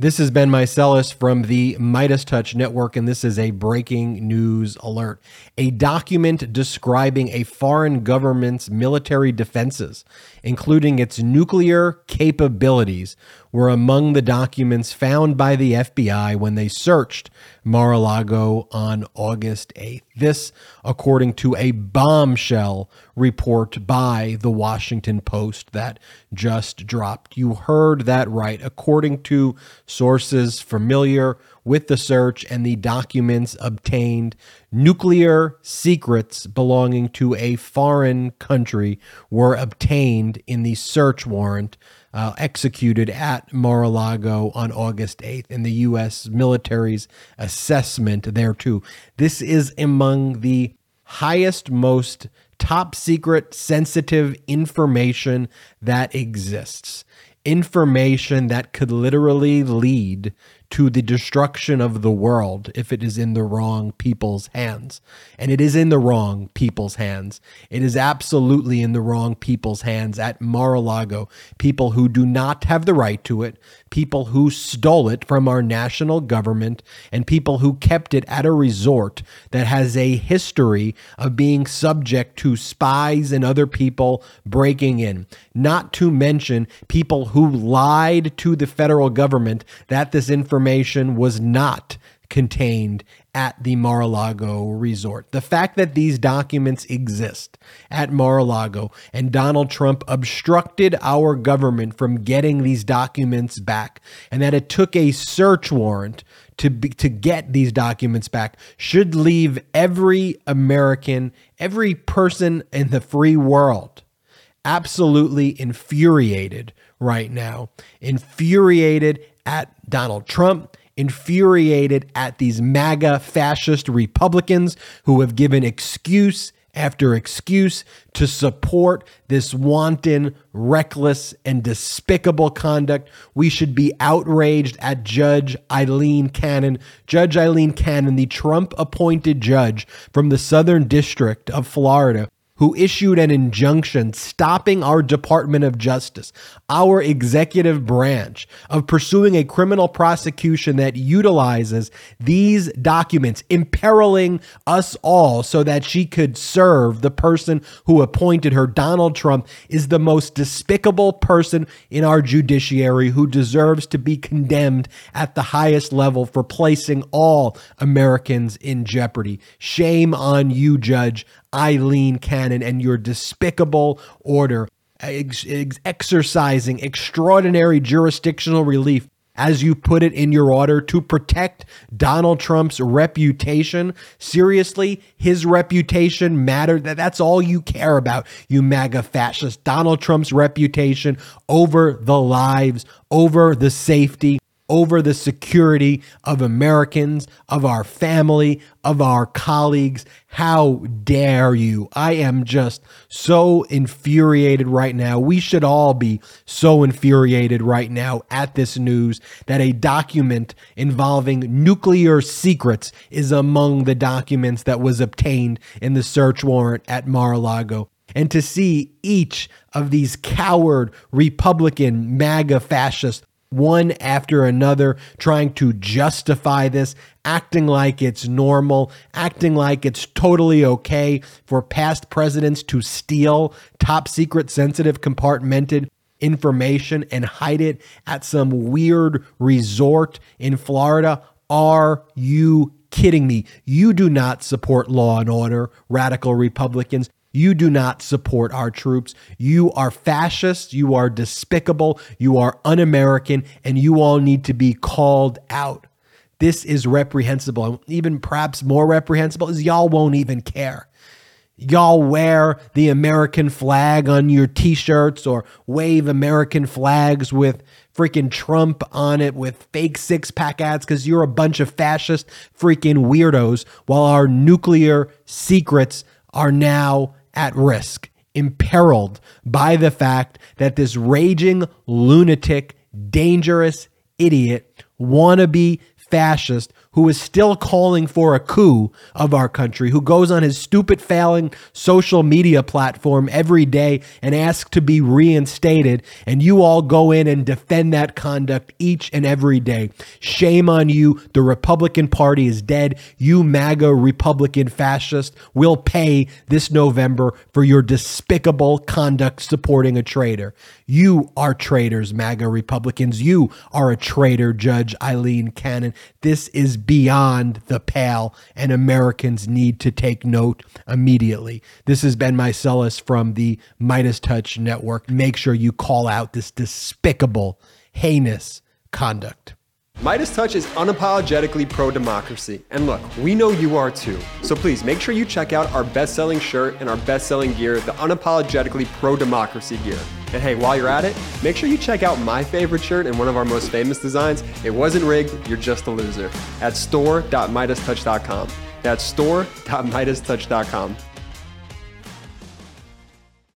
This is Ben Meiselas from the MeidasTouch Network, and this is a breaking news alert. A document describing a foreign government's military defenses, including its nuclear capabilities, were among the documents found by the FBI when they searched Mar a Lago on August 8th. This, according to a bombshell report by the Washington Post that just dropped. You heard that right. According to sources familiar with the search and the documents obtained, nuclear secrets belonging to a foreign country were obtained in the search warrant uh, executed at Mar a Lago on August 8th in the U.S. military's assessment there, too. This is among the highest, most top secret, sensitive information that exists. Information that could literally lead to the destruction of the world if it is in the wrong people's hands. And it is in the wrong people's hands. It is absolutely in the wrong people's hands at Mar a Lago. People who do not have the right to it, people who stole it from our national government, and people who kept it at a resort that has a history of being subject to spies and other people breaking in. Not to mention people who lied to the federal government that this information was not contained at the Mar-a-Lago resort. The fact that these documents exist at Mar-a-Lago and Donald Trump obstructed our government from getting these documents back and that it took a search warrant to be, to get these documents back should leave every American, every person in the free world absolutely infuriated right now. Infuriated at Donald Trump, infuriated at these MAGA fascist Republicans who have given excuse after excuse to support this wanton, reckless, and despicable conduct. We should be outraged at Judge Aileen Cannon. Judge Aileen Cannon, the Trump appointed judge from the Southern District of Florida, who issued an injunction stopping our Department of Justice, our executive branch, of pursuing a criminal prosecution that utilizes these documents, imperiling us all so that she could serve the person who appointed her. Donald Trump is the most despicable person in our judiciary who deserves to be condemned at the highest level for placing all Americans in jeopardy. Shame on you, Judge. Aileen Cannon and your despicable order ex- ex- exercising extraordinary jurisdictional relief as you put it in your order to protect Donald Trump's reputation. Seriously, his reputation mattered. That that's all you care about, you MAGA fascist. Donald Trump's reputation over the lives, over the safety over the security of Americans, of our family, of our colleagues. How dare you? I am just so infuriated right now. We should all be so infuriated right now at this news that a document involving nuclear secrets is among the documents that was obtained in the search warrant at Mar-a-Lago and to see each of these coward Republican MAGA fascists one after another, trying to justify this, acting like it's normal, acting like it's totally okay for past presidents to steal top secret, sensitive, compartmented information and hide it at some weird resort in Florida. Are you kidding me? You do not support law and order, radical Republicans. You do not support our troops. You are fascist. You are despicable. You are un American, and you all need to be called out. This is reprehensible. And Even perhaps more reprehensible is y'all won't even care. Y'all wear the American flag on your t shirts or wave American flags with freaking Trump on it with fake six pack ads because you're a bunch of fascist freaking weirdos while our nuclear secrets are now at risk, imperiled by the fact that this raging lunatic, dangerous idiot, wannabe fascist who is still calling for a coup of our country, who goes on his stupid failing social media platform every day and asks to be reinstated, and you all go in and defend that conduct each and every day. Shame on you. The Republican Party is dead. You MAGA Republican fascist will pay this November for your despicable conduct supporting a traitor. You are traitors, MAGA Republicans. You are a traitor, Judge Aileen Cannon. This is beyond the pale, and Americans need to take note immediately. This has been Meiselas from the MeidasTouch Network. Make sure you call out this despicable, heinous conduct. MeidasTouch is unapologetically pro democracy. And look, we know you are too. So please make sure you check out our best selling shirt and our best selling gear, the unapologetically pro democracy gear. And hey, while you're at it, make sure you check out my favorite shirt and one of our most famous designs. It wasn't rigged, you're just a loser. At store.meidastouch.com. That's store.meidastouch.com.